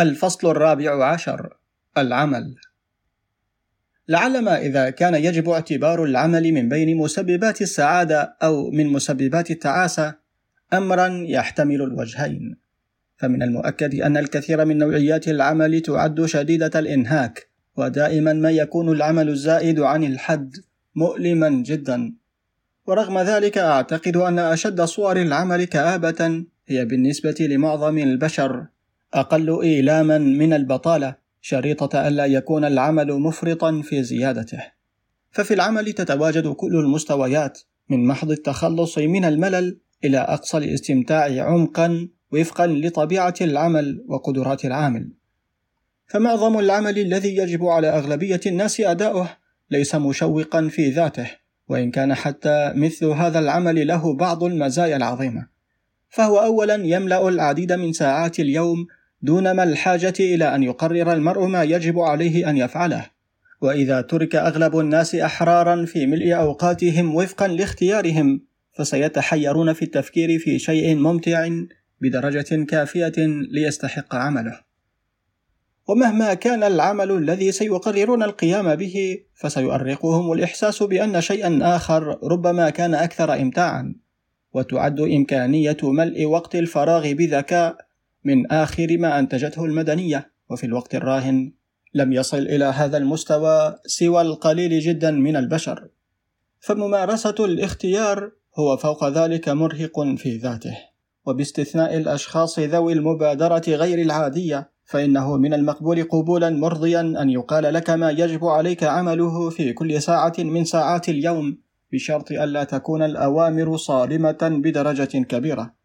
الفصل الرابع عشر العمل. لعلما إذا كان يجب اعتبار العمل من بين مسببات السعادة أو من مسببات التعاسة أمرا يحتمل الوجهين. فمن المؤكد أن الكثير من نوعيات العمل تعد شديدة الإنهاك ودائما ما يكون العمل الزائد عن الحد مؤلما جدا. ورغم ذلك أعتقد أن أشد صور العمل كآبة هي بالنسبة لمعظم البشر. أقل إيلاما من البطالة شريطة ألا يكون العمل مفرطا في زيادته. ففي العمل تتواجد كل المستويات من محض التخلص من الملل إلى أقصى الاستمتاع عمقا وفقا لطبيعة العمل وقدرات العامل. فمعظم العمل الذي يجب على أغلبية الناس أداؤه ليس مشوقا في ذاته وإن كان حتى مثل هذا العمل له بعض المزايا العظيمة. فهو أولا يملأ العديد من ساعات اليوم دون ما الحاجة إلى أن يقرر المرء ما يجب عليه أن يفعله. وإذا ترك أغلب الناس أحرارا في ملء أوقاتهم وفقا لاختيارهم فسيتحيرون في التفكير في شيء ممتع بدرجة كافية ليستحق عمله. ومهما كان العمل الذي سيقررون القيام به فسيؤرقهم الإحساس بأن شيئا آخر ربما كان أكثر إمتاعا. وتعد إمكانية ملء وقت الفراغ بذكاء من آخر ما أنتجته المدنية وفي الوقت الراهن لم يصل إلى هذا المستوى سوى القليل جدا من البشر. فممارسة الاختيار هو فوق ذلك مرهق في ذاته. وباستثناء الأشخاص ذوي المبادرة غير العادية فإنه من المقبول قبولا مرضيا أن يقال لك ما يجب عليك عمله في كل ساعة من ساعات اليوم بشرط ألا تكون الأوامر صارمة بدرجة كبيرة.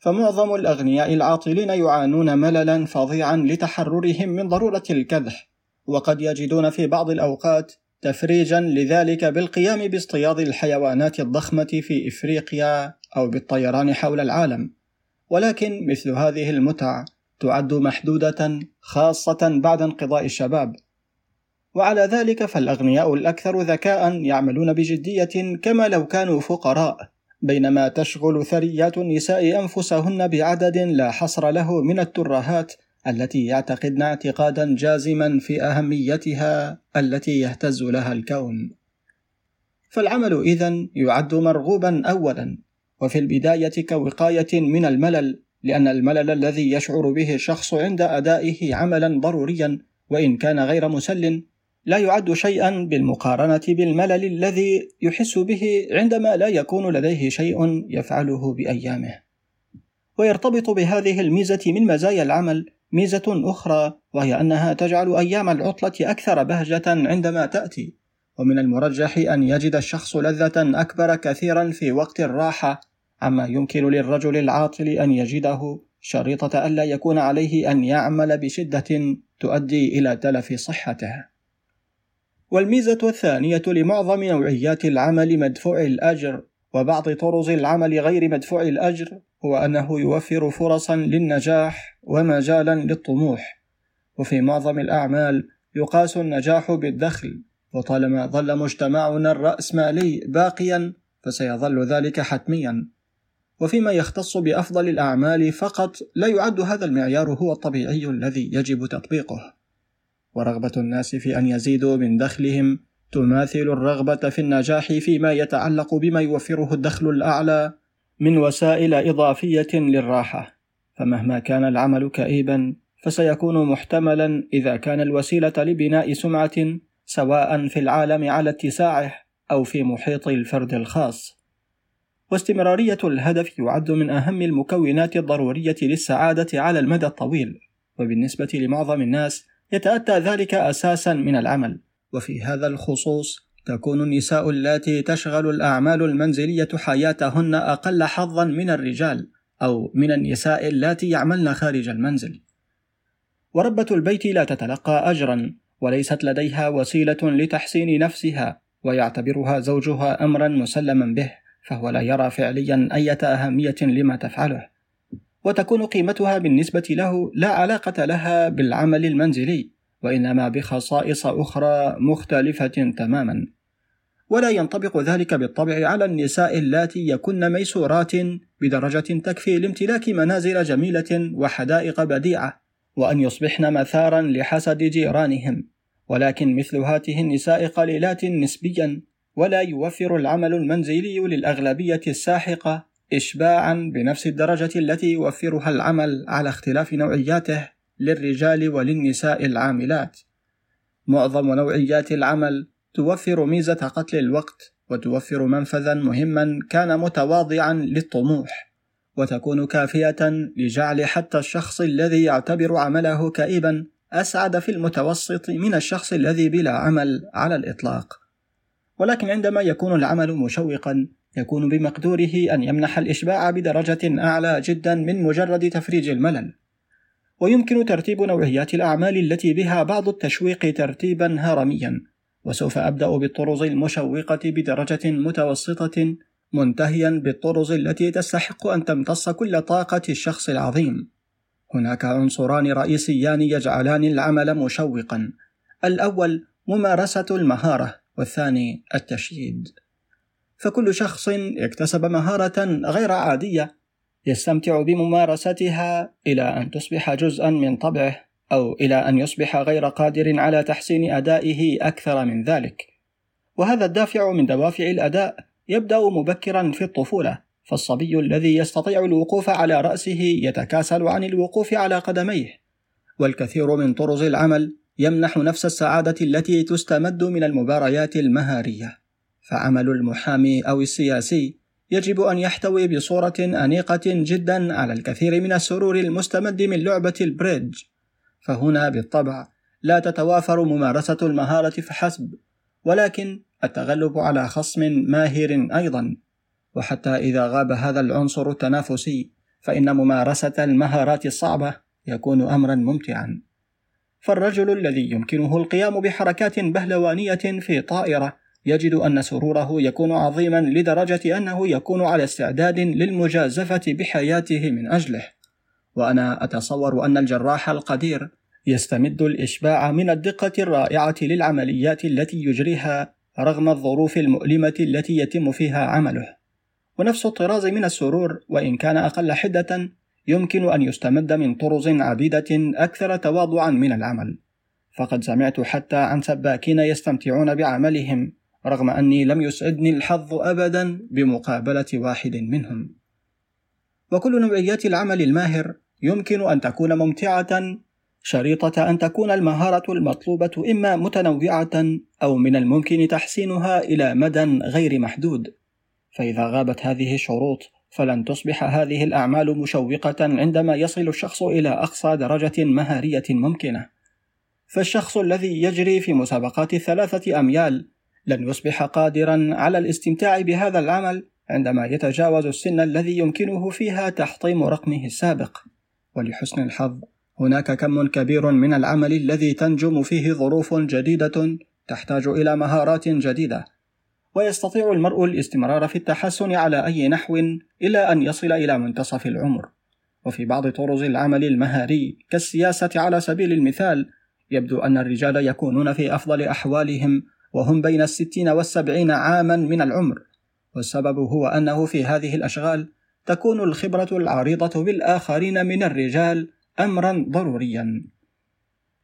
فمعظم الأغنياء العاطلين يعانون مللا فظيعا لتحررهم من ضرورة الكدح وقد يجدون في بعض الأوقات تفريجا لذلك بالقيام باصطياد الحيوانات الضخمة في إفريقيا أو بالطيران حول العالم. ولكن مثل هذه المتع تعد محدودة خاصة بعد انقضاء الشباب. وعلى ذلك فالأغنياء الأكثر ذكاء يعملون بجدية كما لو كانوا فقراء. بينما تشغل ثريات النساء أنفسهن بعدد لا حصر له من الترهات التي يعتقدن اعتقادا جازما في أهميتها التي يهتز لها الكون. فالعمل إذن يعد مرغوبا أولا وفي البداية كوقاية من الملل لأن الملل الذي يشعر به الشخص عند أدائه عملا ضروريا وإن كان غير مسل لا يعد شيئا بالمقارنة بالملل الذي يحس به عندما لا يكون لديه شيء يفعله بأيامه. ويرتبط بهذه الميزة من مزايا العمل ميزة أخرى وهي أنها تجعل أيام العطلة أكثر بهجة عندما تأتي، ومن المرجح أن يجد الشخص لذة أكبر كثيرا في وقت الراحة عما يمكن للرجل العاطل أن يجده شريطة ألا يكون عليه أن يعمل بشدة تؤدي إلى تلف صحته. والميزة الثانية لمعظم نوعيات العمل مدفوع الأجر وبعض طرز العمل غير مدفوع الأجر هو أنه يوفر فرصا للنجاح ومجالا للطموح. وفي معظم الأعمال يقاس النجاح بالدخل وطالما ظل مجتمعنا الرأسمالي باقيا فسيظل ذلك حتميا. وفيما يختص بأفضل الأعمال فقط لا يعد هذا المعيار هو الطبيعي الذي يجب تطبيقه. ورغبة الناس في أن يزيدوا من دخلهم تماثل الرغبة في النجاح فيما يتعلق بما يوفره الدخل الأعلى من وسائل إضافية للراحة، فمهما كان العمل كئيبا فسيكون محتملا إذا كان الوسيلة لبناء سمعة سواء في العالم على اتساعه أو في محيط الفرد الخاص. واستمرارية الهدف يعد من أهم المكونات الضرورية للسعادة على المدى الطويل، وبالنسبة لمعظم الناس يتأتى ذلك أساسا من العمل. وفي هذا الخصوص تكون النساء اللاتي تشغل الأعمال المنزلية حياتهن أقل حظا من الرجال أو من النساء اللاتي يعملن خارج المنزل. وربة البيت لا تتلقى أجرا وليست لديها وسيلة لتحسين نفسها ويعتبرها زوجها أمرا مسلما به فهو لا يرى فعليا أية أهمية لما تفعله. وتكون قيمتها بالنسبة له لا علاقة لها بالعمل المنزلي وإنما بخصائص أخرى مختلفة تماما. ولا ينطبق ذلك بالطبع على النساء اللاتي يكن ميسورات بدرجة تكفي لامتلاك منازل جميلة وحدائق بديعة وأن يصبحن مثارا لحسد جيرانهم. ولكن مثل هاته النساء قليلات نسبيا ولا يوفر العمل المنزلي للأغلبية الساحقة. إشباعا بنفس الدرجة التي يوفرها العمل على اختلاف نوعياته للرجال وللنساء العاملات. معظم نوعيات العمل توفر ميزة قتل الوقت وتوفر منفذا مهما كان متواضعا للطموح وتكون كافية لجعل حتى الشخص الذي يعتبر عمله كئيبا أسعد في المتوسط من الشخص الذي بلا عمل على الإطلاق. ولكن عندما يكون العمل مشوقا يكون بمقدوره أن يمنح الإشباع بدرجة أعلى جدا من مجرد تفريج الملل. ويمكن ترتيب نوعيات الأعمال التي بها بعض التشويق ترتيبا هرميا، وسوف أبدأ بالطرز المشوقة بدرجة متوسطة منتهيا بالطرز التي تستحق أن تمتص كل طاقة الشخص العظيم. هناك عنصران رئيسيان يجعلان العمل مشوقا. الأول ممارسة المهارة، والثاني التشييد. فكل شخص اكتسب مهارة غير عادية يستمتع بممارستها إلى أن تصبح جزءا من طبعه أو إلى أن يصبح غير قادر على تحسين أدائه أكثر من ذلك. وهذا الدافع من دوافع الأداء يبدأ مبكرا في الطفولة، فالصبي الذي يستطيع الوقوف على رأسه يتكاسل عن الوقوف على قدميه، والكثير من طرز العمل يمنح نفس السعادة التي تستمد من المباريات المهارية. فعمل المحامي أو السياسي يجب أن يحتوي بصورة أنيقة جدا على الكثير من السرور المستمد من لعبة البريدج. فهنا بالطبع لا تتوافر ممارسة المهارة فحسب ولكن التغلب على خصم ماهر أيضا. وحتى إذا غاب هذا العنصر التنافسي فإن ممارسة المهارات الصعبة يكون أمرا ممتعا. فالرجل الذي يمكنه القيام بحركات بهلوانية في طائرة يجد أن سروره يكون عظيما لدرجة أنه يكون على استعداد للمجازفة بحياته من أجله. وأنا أتصور أن الجراح القدير يستمد الإشباع من الدقة الرائعة للعمليات التي يجريها رغم الظروف المؤلمة التي يتم فيها عمله. ونفس الطراز من السرور وإن كان أقل حدة يمكن أن يستمد من طرز عديدة أكثر تواضعا من العمل. فقد سمعت حتى عن سباكين يستمتعون بعملهم. رغم أني لم يسعدني الحظ أبدا بمقابلة واحد منهم. وكل نوعيات العمل الماهر يمكن أن تكون ممتعة شريطة أن تكون المهارة المطلوبة إما متنوعة أو من الممكن تحسينها إلى مدى غير محدود. فإذا غابت هذه الشروط فلن تصبح هذه الأعمال مشوقة عندما يصل الشخص إلى أقصى درجة مهارية ممكنة. فالشخص الذي يجري في مسابقات الثلاثة أميال لن يصبح قادرا على الاستمتاع بهذا العمل عندما يتجاوز السن الذي يمكنه فيها تحطيم رقمه السابق. ولحسن الحظ هناك كم كبير من العمل الذي تنجم فيه ظروف جديدة تحتاج إلى مهارات جديدة. ويستطيع المرء الاستمرار في التحسن على أي نحو إلى أن يصل إلى منتصف العمر. وفي بعض طرز العمل المهاري كالسياسة على سبيل المثال يبدو أن الرجال يكونون في أفضل أحوالهم وهم بين الستين والسبعين عاما من العمر والسبب هو أنه في هذه الأشغال تكون الخبرة العريضة بالآخرين من الرجال أمرا ضروريا.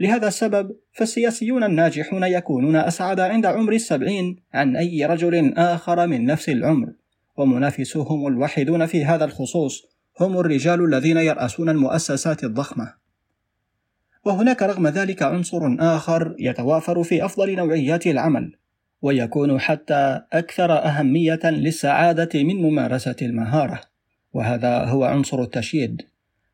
لهذا السبب فالسياسيون الناجحون يكونون أسعد عند عمر السبعين عن أي رجل آخر من نفس العمر ومنافسوهم الوحيدون في هذا الخصوص هم الرجال الذين يرأسون المؤسسات الضخمة. وهناك رغم ذلك عنصر آخر يتوافر في أفضل نوعيات العمل ويكون حتى أكثر أهمية للسعادة من ممارسة المهارة وهذا هو عنصر التشييد.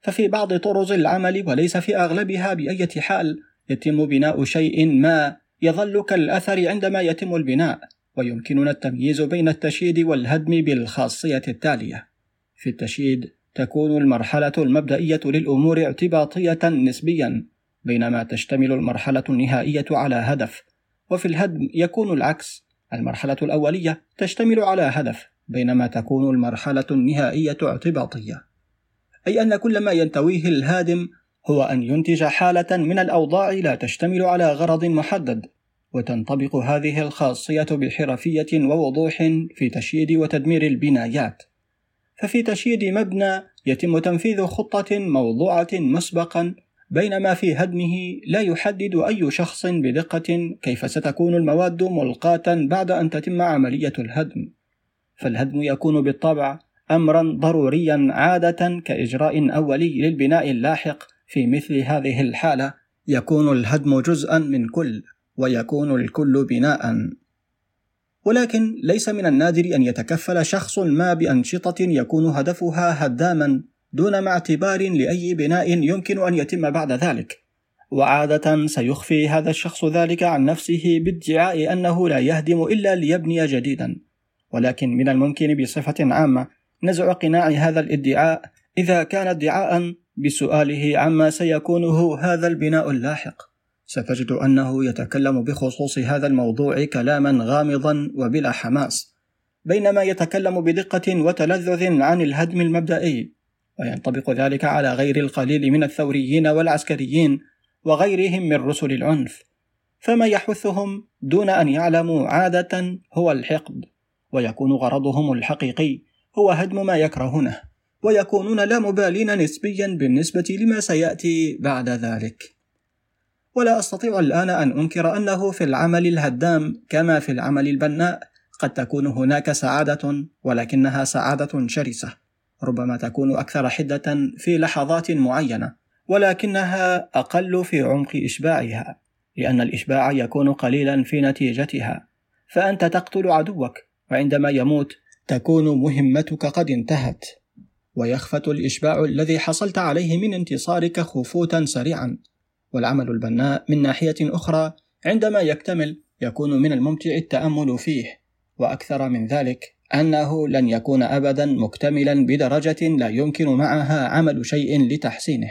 ففي بعض طرز العمل وليس في أغلبها بأية حال يتم بناء شيء ما يظل كالأثر عندما يتم البناء ويمكننا التمييز بين التشييد والهدم بالخاصية التالية. في التشييد تكون المرحلة المبدئية للأمور اعتباطية نسبيا بينما تشتمل المرحلة النهائية على هدف وفي الهدم يكون العكس. المرحلة الأولية تشتمل على هدف بينما تكون المرحلة النهائية اعتباطية. أي أن كل ما ينتويه الهادم هو أن ينتج حالة من الأوضاع لا تشتمل على غرض محدد وتنطبق هذه الخاصية بحرفية ووضوح في تشييد وتدمير البنايات. ففي تشييد مبنى يتم تنفيذ خطة موضوعة مسبقا بينما في هدمه لا يحدد أي شخص بدقة كيف ستكون المواد ملقاة بعد أن تتم عملية الهدم. فالهدم يكون بالطبع أمرا ضروريا عادة كإجراء أولي للبناء اللاحق في مثل هذه الحالة. يكون الهدم جزءا من كل ويكون الكل بناء. ولكن ليس من النادر أن يتكفل شخص ما بأنشطة يكون هدفها هداما دون ما اعتبار لأي بناء يمكن أن يتم بعد ذلك. وعادة سيخفي هذا الشخص ذلك عن نفسه بادعاء أنه لا يهدم إلا ليبني جديدا. ولكن من الممكن بصفة عامة نزع قناع هذا الادعاء إذا كان ادعاء بسؤاله عما سيكونه هذا البناء اللاحق. ستجد أنه يتكلم بخصوص هذا الموضوع كلاما غامضا وبلا حماس بينما يتكلم بدقة وتلذذ عن الهدم المبدئي. وينطبق ذلك على غير القليل من الثوريين والعسكريين وغيرهم من رسل العنف فما يحثهم دون أن يعلموا عادة هو الحقد ويكون غرضهم الحقيقي هو هدم ما يكرهونه ويكونون لا مبالين نسبيا بالنسبة لما سيأتي بعد ذلك. ولا أستطيع الآن أن أنكر أنه في العمل الهدام كما في العمل البناء قد تكون هناك سعادة ولكنها سعادة شرسة. ربما تكون أكثر حدة في لحظات معينة ولكنها أقل في عمق إشباعها لأن الإشباع يكون قليلا في نتيجتها. فأنت تقتل عدوك وعندما يموت تكون مهمتك قد انتهت. ويخفت الإشباع الذي حصلت عليه من انتصارك خفوتا سريعا. والعمل البناء من ناحية أخرى عندما يكتمل يكون من الممتع التأمل فيه وأكثر من ذلك أنه لن يكون أبدا مكتملا بدرجة لا يمكن معها عمل شيء لتحسينه.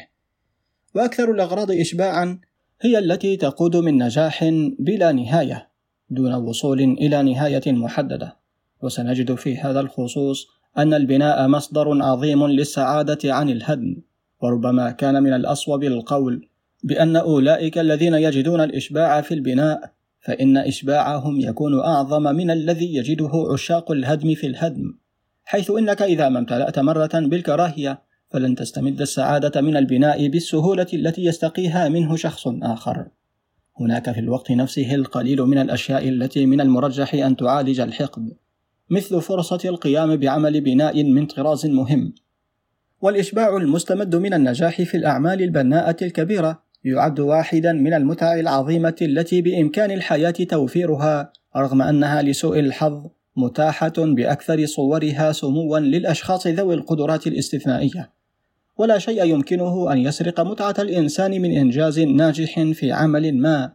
وأكثر الأغراض إشباعا هي التي تقود من نجاح بلا نهاية دون وصول إلى نهاية محددة. وسنجد في هذا الخصوص أن البناء مصدر عظيم للسعادة عن الهدم. وربما كان من الأصوب القول بأن أولئك الذين يجدون الإشباع في البناء فإن إشباعهم يكون أعظم من الذي يجده عشاق الهدم في الهدم حيث إنك إذا ما امتلأت مرة بالكراهية فلن تستمد السعادة من البناء بالسهولة التي يستقيها منه شخص آخر. هناك في الوقت نفسه القليل من الأشياء التي من المرجح أن تعالج الحقد مثل فرصة القيام بعمل بناء من طراز مهم. والإشباع المستمد من النجاح في الأعمال البناءة الكبيرة يعد واحدا من المتع العظيمة التي بإمكان الحياة توفيرها رغم أنها لسوء الحظ متاحة بأكثر صورها سموا للأشخاص ذوي القدرات الاستثنائية. ولا شيء يمكنه أن يسرق متعة الإنسان من إنجاز ناجح في عمل ما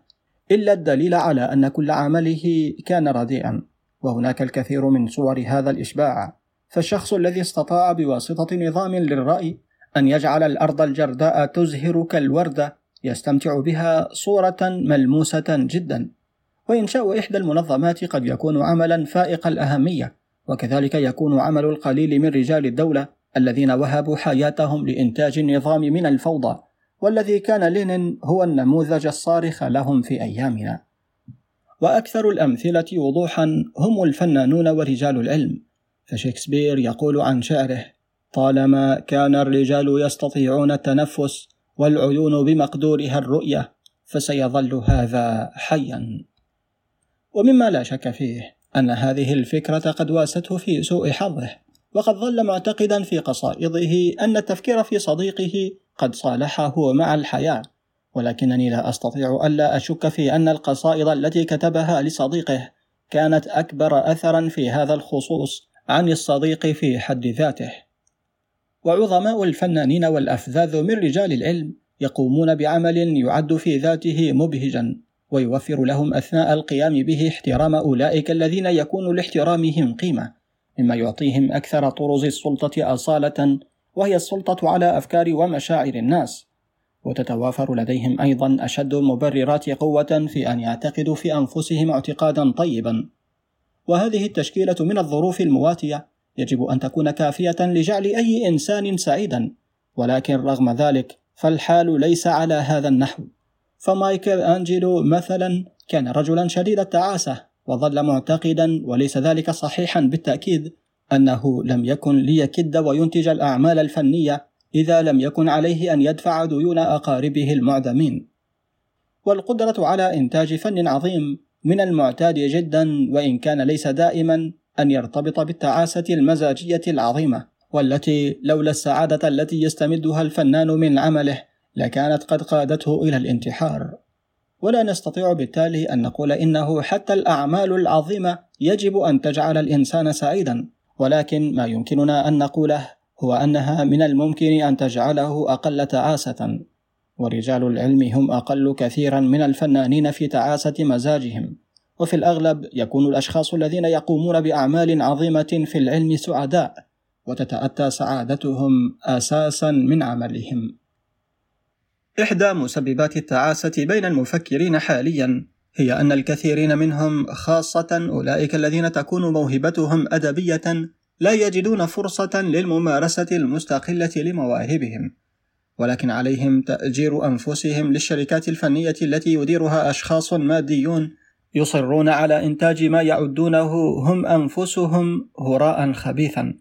إلا الدليل على أن كل عمله كان رديئا. وهناك الكثير من صور هذا الإشباع. فالشخص الذي استطاع بواسطة نظام للرأي أن يجعل الأرض الجرداء تزهر كالوردة يستمتع بها صورة ملموسة جدا. وإنشاء إحدى المنظمات قد يكون عملا فائق الأهمية. وكذلك يكون عمل القليل من رجال الدولة الذين وهبوا حياتهم لإنتاج النظام من الفوضى. والذي كان لينين هو النموذج الصارخ لهم في أيامنا. وأكثر الأمثلة وضوحا هم الفنانون ورجال العلم. فشكسبير يقول عن شعره طالما كان الرجال يستطيعون التنفس والعيون بمقدورها الرؤية فسيظل هذا حيا. ومما لا شك فيه أن هذه الفكرة قد واسته في سوء حظه وقد ظل معتقدا في قصائده أن التفكير في صديقه قد صالحه مع الحياة. ولكنني لا أستطيع ألا أشك في أن القصائد التي كتبها لصديقه كانت أكبر أثرا في هذا الخصوص عن الصديق في حد ذاته. وعظماء الفنانين والأفذاذ من رجال العلم يقومون بعمل يعد في ذاته مبهجا ويوفر لهم أثناء القيام به احترام أولئك الذين يكون لاحترامهم قيمة مما يعطيهم أكثر طرز السلطة أصالة وهي السلطة على أفكار ومشاعر الناس. وتتوافر لديهم أيضا أشد المبررات قوة في أن يعتقدوا في أنفسهم اعتقادا طيبا. وهذه التشكيلة من الظروف المواتية يجب أن تكون كافية لجعل أي إنسان سعيدا. ولكن رغم ذلك فالحال ليس على هذا النحو. فمايكل أنجلو مثلا كان رجلا شديد التعاسة وظل معتقدا وليس ذلك صحيحا بالتأكيد أنه لم يكن ليكد وينتج الأعمال الفنية إذا لم يكن عليه أن يدفع ديون أقاربه المعدمين. والقدرة على إنتاج فن عظيم من المعتاد جدا وإن كان ليس دائما أن يرتبط بالتعاسة المزاجية العظيمة والتي لولا السعادة التي يستمدها الفنان من عمله لكانت قد قادته إلى الانتحار. ولا نستطيع بالتالي أن نقول إنه حتى الأعمال العظيمة يجب أن تجعل الإنسان سعيدا ولكن ما يمكننا أن نقوله هو أنها من الممكن أن تجعله أقل تعاسة. ورجال العلم هم أقل كثيرا من الفنانين في تعاسة مزاجهم. وفي الأغلب يكون الأشخاص الذين يقومون بأعمال عظيمة في العلم سعداء وتتأتى سعادتهم أساسا من عملهم. إحدى مسببات التعاسة بين المفكرين حاليا هي أن الكثيرين منهم خاصة أولئك الذين تكون موهبتهم أدبية لا يجدون فرصة للممارسة المستقلة لمواهبهم ولكن عليهم تأجير أنفسهم للشركات الفنية التي يديرها أشخاص ماديون يصرون على إنتاج ما يعدونه هم أنفسهم هراء خبيثا.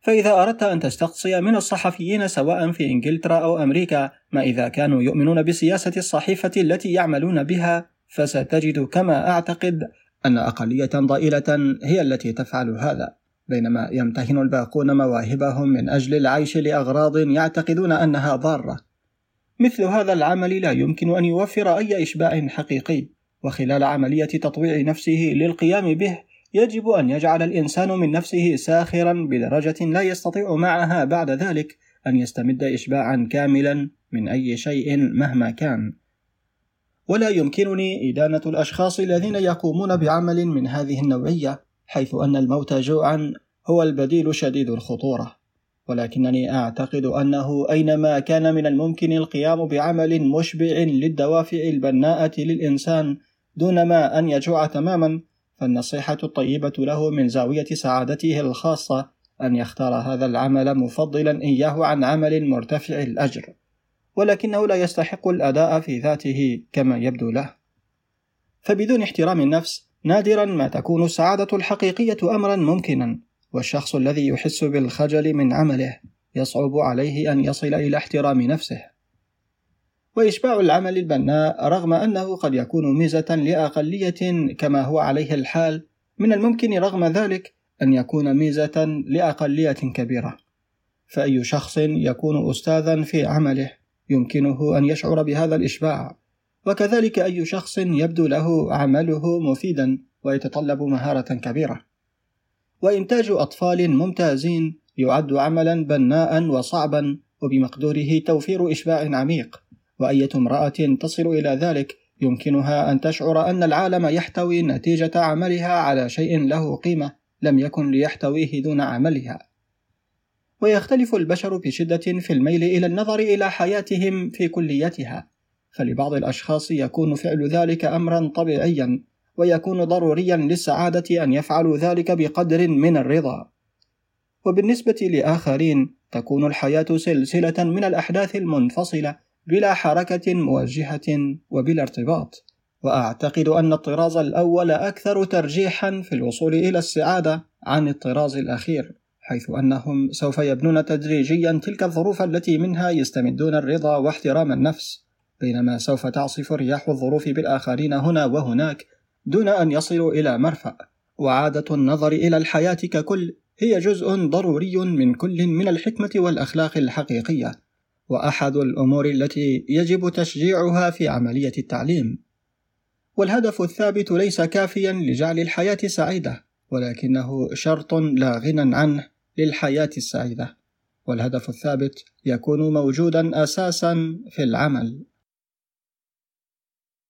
فإذا أردت أن تستقصي من الصحفيين سواء في إنجلترا أو أمريكا ما إذا كانوا يؤمنون بسياسة الصحيفة التي يعملون بها فستجد كما أعتقد أن أقلية ضئيلة هي التي تفعل هذا. بينما يمتهن الباقون مواهبهم من أجل العيش لأغراض يعتقدون أنها ضارة. مثل هذا العمل لا يمكن أن يوفر أي إشباع حقيقي. وخلال عملية تطويع نفسه للقيام به يجب أن يجعل الإنسان من نفسه ساخرا بدرجة لا يستطيع معها بعد ذلك أن يستمد إشباعا كاملا من أي شيء مهما كان. ولا يمكنني إدانة الأشخاص الذين يقومون بعمل من هذه النوعية حيث أن الموت جوعا هو البديل شديد الخطورة. ولكنني أعتقد أنه أينما كان من الممكن القيام بعمل مشبع للدوافع البناءة للإنسان دون ما أن يجوع تماما فالنصيحة الطيبة له من زاوية سعادته الخاصة أن يختار هذا العمل مفضلا إياه عن عمل مرتفع الأجر ولكنه لا يستحق الأداء في ذاته كما يبدو له. فبدون احترام النفس نادرا ما تكون السعادة الحقيقية أمرا ممكنا والشخص الذي يحس بالخجل من عمله يصعب عليه أن يصل إلى احترام نفسه. وإشباع العمل البناء رغم أنه قد يكون ميزة لأقلية كما هو عليه الحال من الممكن رغم ذلك أن يكون ميزة لأقلية كبيرة. فأي شخص يكون أستاذا في عمله يمكنه أن يشعر بهذا الإشباع. وكذلك أي شخص يبدو له عمله مفيدا ويتطلب مهارة كبيرة. وإنتاج أطفال ممتازين يعد عملا بناء وصعبا وبمقدوره توفير إشباع عميق. وأية امرأة تصل إلى ذلك يمكنها أن تشعر أن العالم يحتوي نتيجة عملها على شيء له قيمة لم يكن ليحتويه دون عملها. ويختلف البشر بشدة في الميل إلى النظر إلى حياتهم في كليتها، فلبعض الأشخاص يكون فعل ذلك أمرا طبيعيا، ويكون ضروريا للسعادة أن يفعلوا ذلك بقدر من الرضا. وبالنسبة لآخرين تكون الحياة سلسلة من الأحداث المنفصلة بلا حركة موجهة وبلا ارتباط. وأعتقد أن الطراز الأول أكثر ترجيحا في الوصول إلى السعادة عن الطراز الأخير حيث أنهم سوف يبنون تدريجيا تلك الظروف التي منها يستمدون الرضا واحترام النفس بينما سوف تعصف رياح الظروف بالآخرين هنا وهناك دون أن يصلوا إلى مرفأ. وعادة النظر إلى الحياة ككل هي جزء ضروري من كل من الحكمة والأخلاق الحقيقية. وأحد الأمور التي يجب تشجيعها في عملية التعليم. والهدف الثابت ليس كافيا لجعل الحياة سعيدة ولكنه شرط لا غنى عنه للحياة السعيدة. والهدف الثابت يكون موجودا أساسا في العمل.